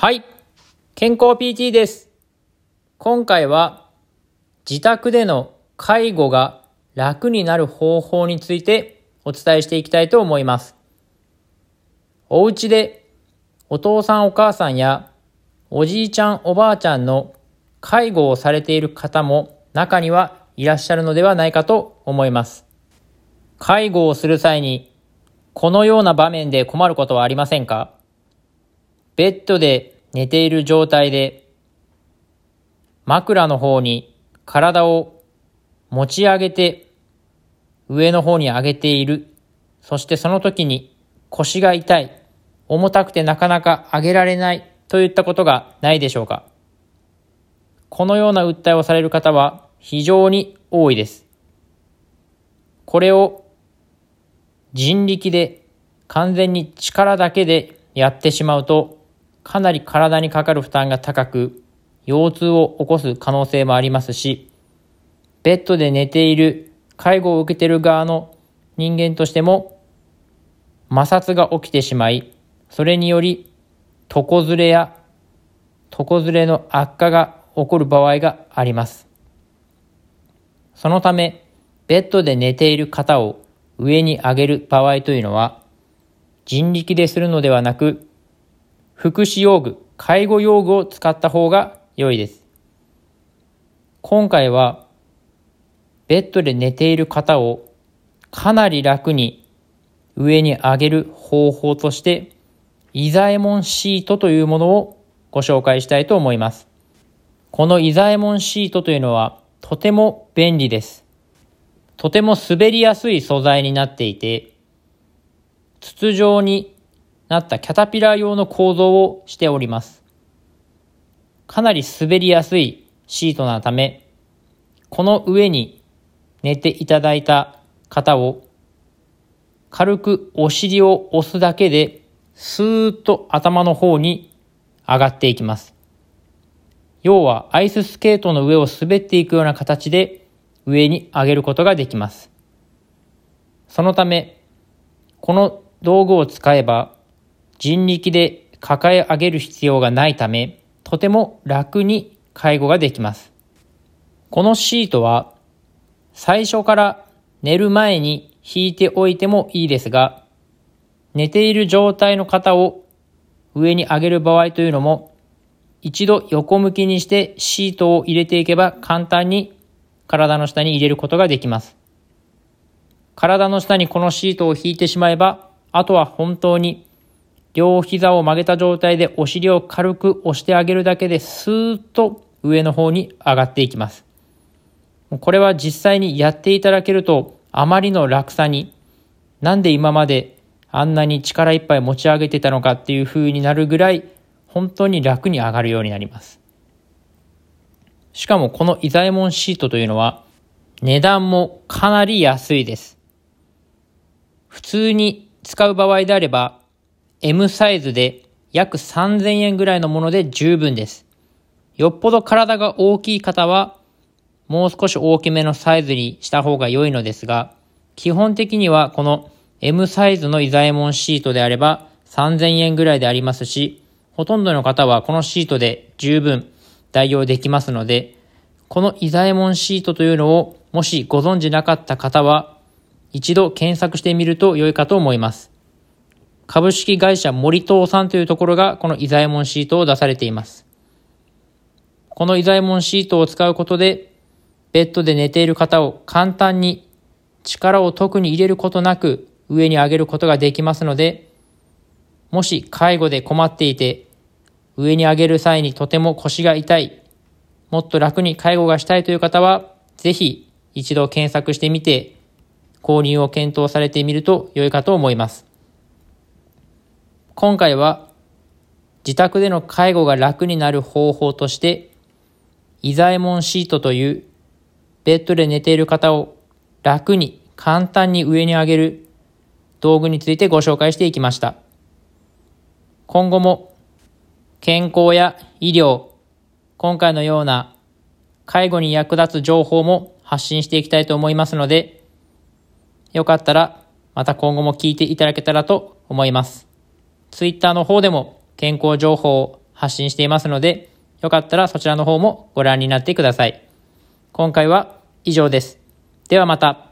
はい。健康 PT です。今回は自宅での介護が楽になる方法についてお伝えしていきたいと思います。お家でお父さんお母さんやおじいちゃんおばあちゃんの介護をされている方も中にはいらっしゃるのではないかと思います。介護をする際にこのような場面で困ることはありませんか？ベッドで寝ている状態で枕の方に体を持ち上げて上の方に上げている。そしてその時に腰が痛い。重たくてなかなか上げられないといったことがないでしょうかこのような訴えをされる方は非常に多いです。これを人力で完全に力だけでやってしまうとかなり体にかかる負担が高く腰痛を起こす可能性もありますしベッドで寝ている介護を受けている側の人間としても摩擦が起きてしまいそれにより床ずれや床ずれの悪化が起こる場合があります。そのためベッドで寝ている方を上に上げる場合というのは人力でするのではなく福祉用具、介護用具を使った方が良いです。今回はベッドで寝ている方をかなり楽に上に上げる方法としてイザエモンシートというものをご紹介したいと思います。このイザエモンシートというのはとても便利です。とても滑りやすい素材になっていて筒状になったキャタピラー用の構造をしております。かなり滑りやすいシートなため、この上に寝ていただいた方を軽くお尻を押すだけでスーッと頭の方に上がっていきます。要はアイススケートの上を滑っていくような形で上に上げることができます。そのため、この道具を使えば人力で抱え上げる必要がないため、とても楽に介護ができます。このシートは、最初から寝る前に引いておいてもいいですが、寝ている状態の方を上に上げる場合というのも、一度横向きにしてシートを入れていけば簡単に体の下に入れることができます。体の下にこのシートを引いてしまえば、あとは本当に両膝を曲げた状態でお尻を軽く押してあげるだけでスーッと上の方に上がっていきます。これは実際にやっていただけるとあまりの楽さになんで今まであんなに力いっぱい持ち上げてたのかっていう風になるぐらい本当に楽に上がるようになります。しかもこのイザエモンシートというのは値段もかなり安いです。普通に使う場合であれば M サイズで約3000円ぐらいのもので十分です。よっぽど体が大きい方はもう少し大きめのサイズにした方が良いのですが、基本的にはこの M サイズのイザエモンシートであれば3000円ぐらいでありますし、ほとんどの方はこのシートで十分代用できますので、このイザエモンシートというのをもしご存知なかった方は一度検索してみると良いかと思います。株式会社森東さんというところがこのイザエモンシートを出されています。このイザエモンシートを使うことで、ベッドで寝ている方を簡単に力を特に入れることなく上に上げることができますので、もし介護で困っていて、上に上げる際にとても腰が痛い、もっと楽に介護がしたいという方は、ぜひ一度検索してみて、購入を検討されてみると良いかと思います。今回は自宅での介護が楽になる方法として、イザエモンシートというベッドで寝ている方を楽に簡単に上に上げる道具についてご紹介していきました。今後も健康や医療、今回のような介護に役立つ情報も発信していきたいと思いますので、よかったらまた今後も聞いていただけたらと思います。ツイッターの方でも健康情報を発信していますので、よかったらそちらの方もご覧になってください。今回は以上です。ではまた。